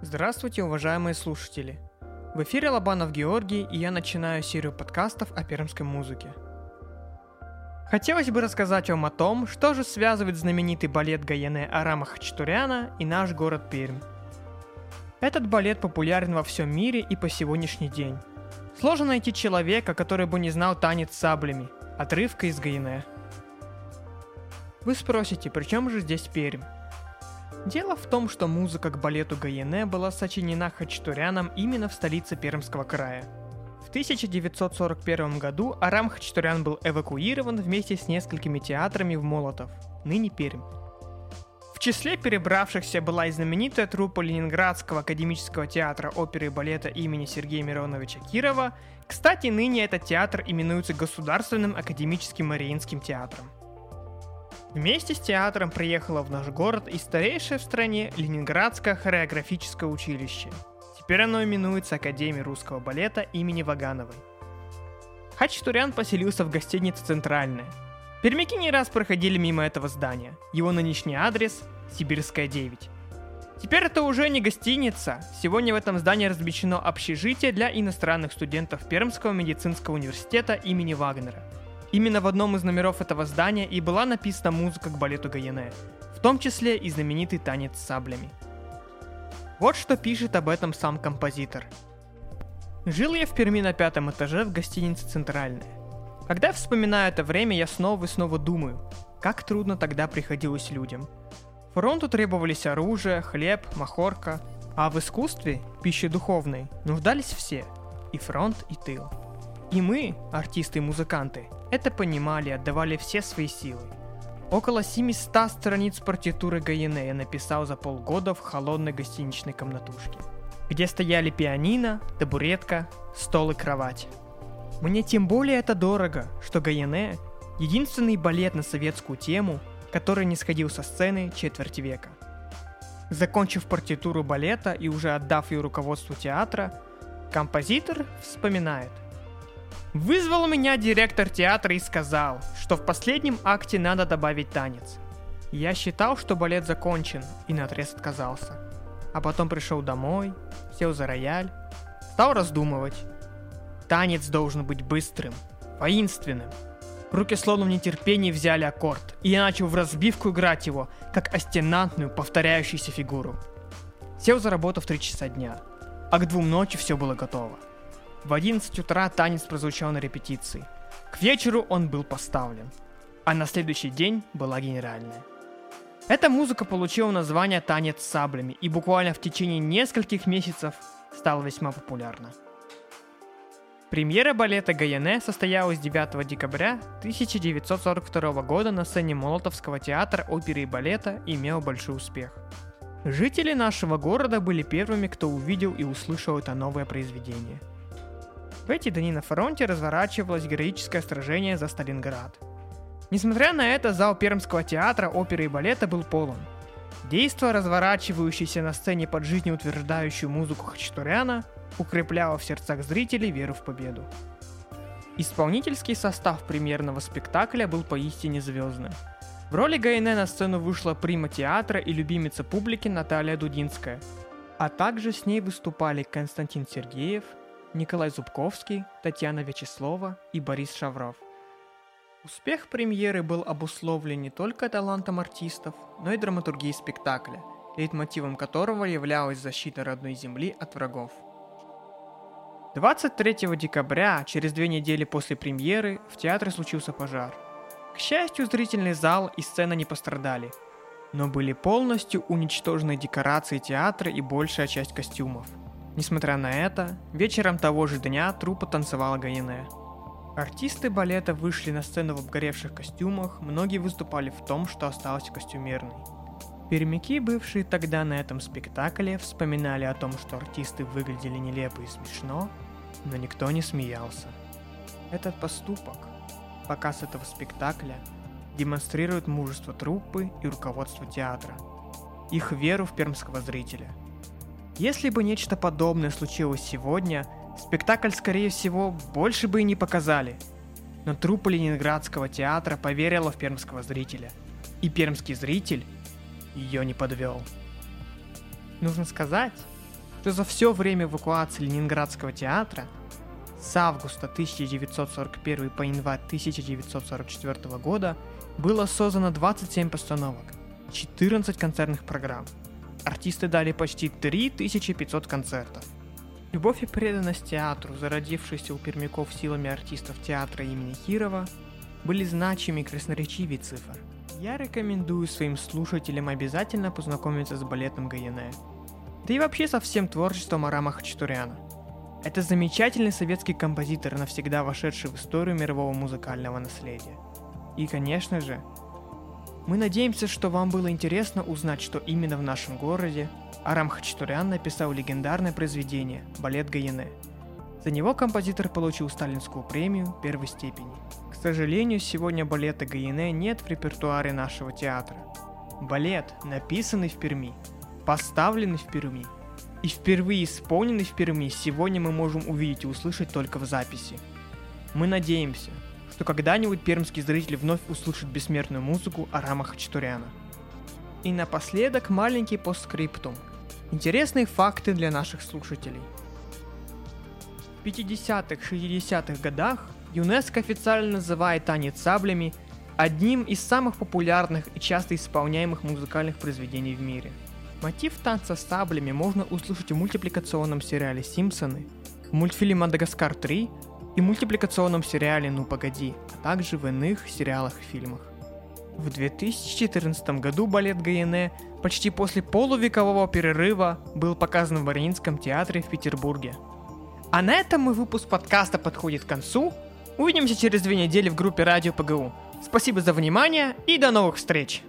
Здравствуйте, уважаемые слушатели! В эфире Лобанов Георгий, и я начинаю серию подкастов о пермской музыке. Хотелось бы рассказать вам о том, что же связывает знаменитый балет Гаяне Арама Хачатуряна и наш город Пермь. Этот балет популярен во всем мире и по сегодняшний день. Сложно найти человека, который бы не знал танец саблями, отрывка из Гаяне. Вы спросите, при чем же здесь Пермь? Дело в том, что музыка к балету Гаяне была сочинена Хачатуряном именно в столице Пермского края. В 1941 году Арам Хачатурян был эвакуирован вместе с несколькими театрами в Молотов, ныне Пермь. В числе перебравшихся была и знаменитая труппа Ленинградского академического театра оперы и балета имени Сергея Мироновича Кирова. Кстати, ныне этот театр именуется Государственным академическим Мариинским театром. Вместе с театром приехало в наш город и старейшее в стране Ленинградское хореографическое училище. Теперь оно именуется Академией русского балета имени Вагановой. Хачатурян поселился в гостинице «Центральная». Пермяки не раз проходили мимо этого здания. Его нынешний адрес – Сибирская 9. Теперь это уже не гостиница. Сегодня в этом здании размещено общежитие для иностранных студентов Пермского медицинского университета имени Вагнера – Именно в одном из номеров этого здания и была написана музыка к балету Гаяне, в том числе и знаменитый танец с саблями. Вот что пишет об этом сам композитор. Жил я в Перми на пятом этаже в гостинице «Центральная». Когда я вспоминаю это время, я снова и снова думаю, как трудно тогда приходилось людям. Фронту требовались оружие, хлеб, махорка, а в искусстве, пище духовной, нуждались все – и фронт, и тыл. И мы, артисты и музыканты, это понимали и отдавали все свои силы. Около 700 страниц партитуры Гаене написал за полгода в холодной гостиничной комнатушке, где стояли пианино, табуретка, стол и кровать. Мне тем более это дорого, что Гаене – единственный балет на советскую тему, который не сходил со сцены четверть века. Закончив партитуру балета и уже отдав ее руководству театра, композитор вспоминает – Вызвал меня директор театра и сказал, что в последнем акте надо добавить танец. Я считал, что балет закончен, и наотрез отказался. А потом пришел домой, сел за рояль, стал раздумывать. Танец должен быть быстрым, воинственным. Руки словно в нетерпении взяли аккорд, и я начал в разбивку играть его, как остенантную, повторяющуюся фигуру. Сел за работу в 3 часа дня, а к двум ночи все было готово. В 11 утра танец прозвучал на репетиции. К вечеру он был поставлен. А на следующий день была генеральная. Эта музыка получила название «Танец с саблями» и буквально в течение нескольких месяцев стала весьма популярна. Премьера балета Гаяне состоялась 9 декабря 1942 года на сцене Молотовского театра оперы и балета и имел большой успех. Жители нашего города были первыми, кто увидел и услышал это новое произведение – в эти дни на фронте разворачивалось героическое сражение за Сталинград. Несмотря на это, зал Пермского театра оперы и балета был полон. Действо, разворачивающееся на сцене под жизнеутверждающую музыку Хачатуряна, укрепляло в сердцах зрителей веру в победу. Исполнительский состав премьерного спектакля был поистине звездным. В роли Гайне на сцену вышла прима театра и любимица публики Наталья Дудинская, а также с ней выступали Константин Сергеев, Николай Зубковский, Татьяна Вячеслава и Борис Шавров. Успех премьеры был обусловлен не только талантом артистов, но и драматургией спектакля, лейтмотивом которого являлась защита родной земли от врагов. 23 декабря, через две недели после премьеры, в театре случился пожар. К счастью, зрительный зал и сцена не пострадали, но были полностью уничтожены декорации театра и большая часть костюмов – Несмотря на это, вечером того же дня труппа танцевала Гаине. Артисты балета вышли на сцену в обгоревших костюмах, многие выступали в том, что осталось костюмерной. Пермяки, бывшие тогда на этом спектакле, вспоминали о том, что артисты выглядели нелепо и смешно, но никто не смеялся. Этот поступок, показ этого спектакля, демонстрирует мужество труппы и руководства театра, их веру в пермского зрителя – если бы нечто подобное случилось сегодня, спектакль, скорее всего, больше бы и не показали. Но труппа Ленинградского театра поверила в пермского зрителя. И пермский зритель ее не подвел. Нужно сказать, что за все время эвакуации Ленинградского театра с августа 1941 по январь 1944 года было создано 27 постановок, 14 концертных программ. Артисты дали почти 3500 концертов. Любовь и преданность театру, зародившиеся у пермяков силами артистов театра имени Кирова, были значимы и красноречивее цифр. Я рекомендую своим слушателям обязательно познакомиться с балетом Гаяне, да и вообще со всем творчеством Арама Хачатуряна – это замечательный советский композитор, навсегда вошедший в историю мирового музыкального наследия. И, конечно же, мы надеемся, что вам было интересно узнать, что именно в нашем городе Арам Хачатурян написал легендарное произведение «Балет Гаяне». За него композитор получил сталинскую премию первой степени. К сожалению, сегодня балета Гаяне нет в репертуаре нашего театра. Балет, написанный в Перми, поставленный в Перми – и впервые исполненный в Перми, сегодня мы можем увидеть и услышать только в записи. Мы надеемся, что когда-нибудь пермский зритель вновь услышит бессмертную музыку Арама Хачатуряна. И напоследок маленький постскриптум. Интересные факты для наших слушателей. В 50-60-х годах ЮНЕСКО официально называет танец саблями одним из самых популярных и часто исполняемых музыкальных произведений в мире – Мотив танца с саблями можно услышать в мультипликационном сериале «Симпсоны», в мультфильме «Мадагаскар 3» и мультипликационном сериале «Ну погоди», а также в иных сериалах и фильмах. В 2014 году балет Гайене почти после полувекового перерыва был показан в Мариинском театре в Петербурге. А на этом мой выпуск подкаста подходит к концу. Увидимся через две недели в группе Радио ПГУ. Спасибо за внимание и до новых встреч!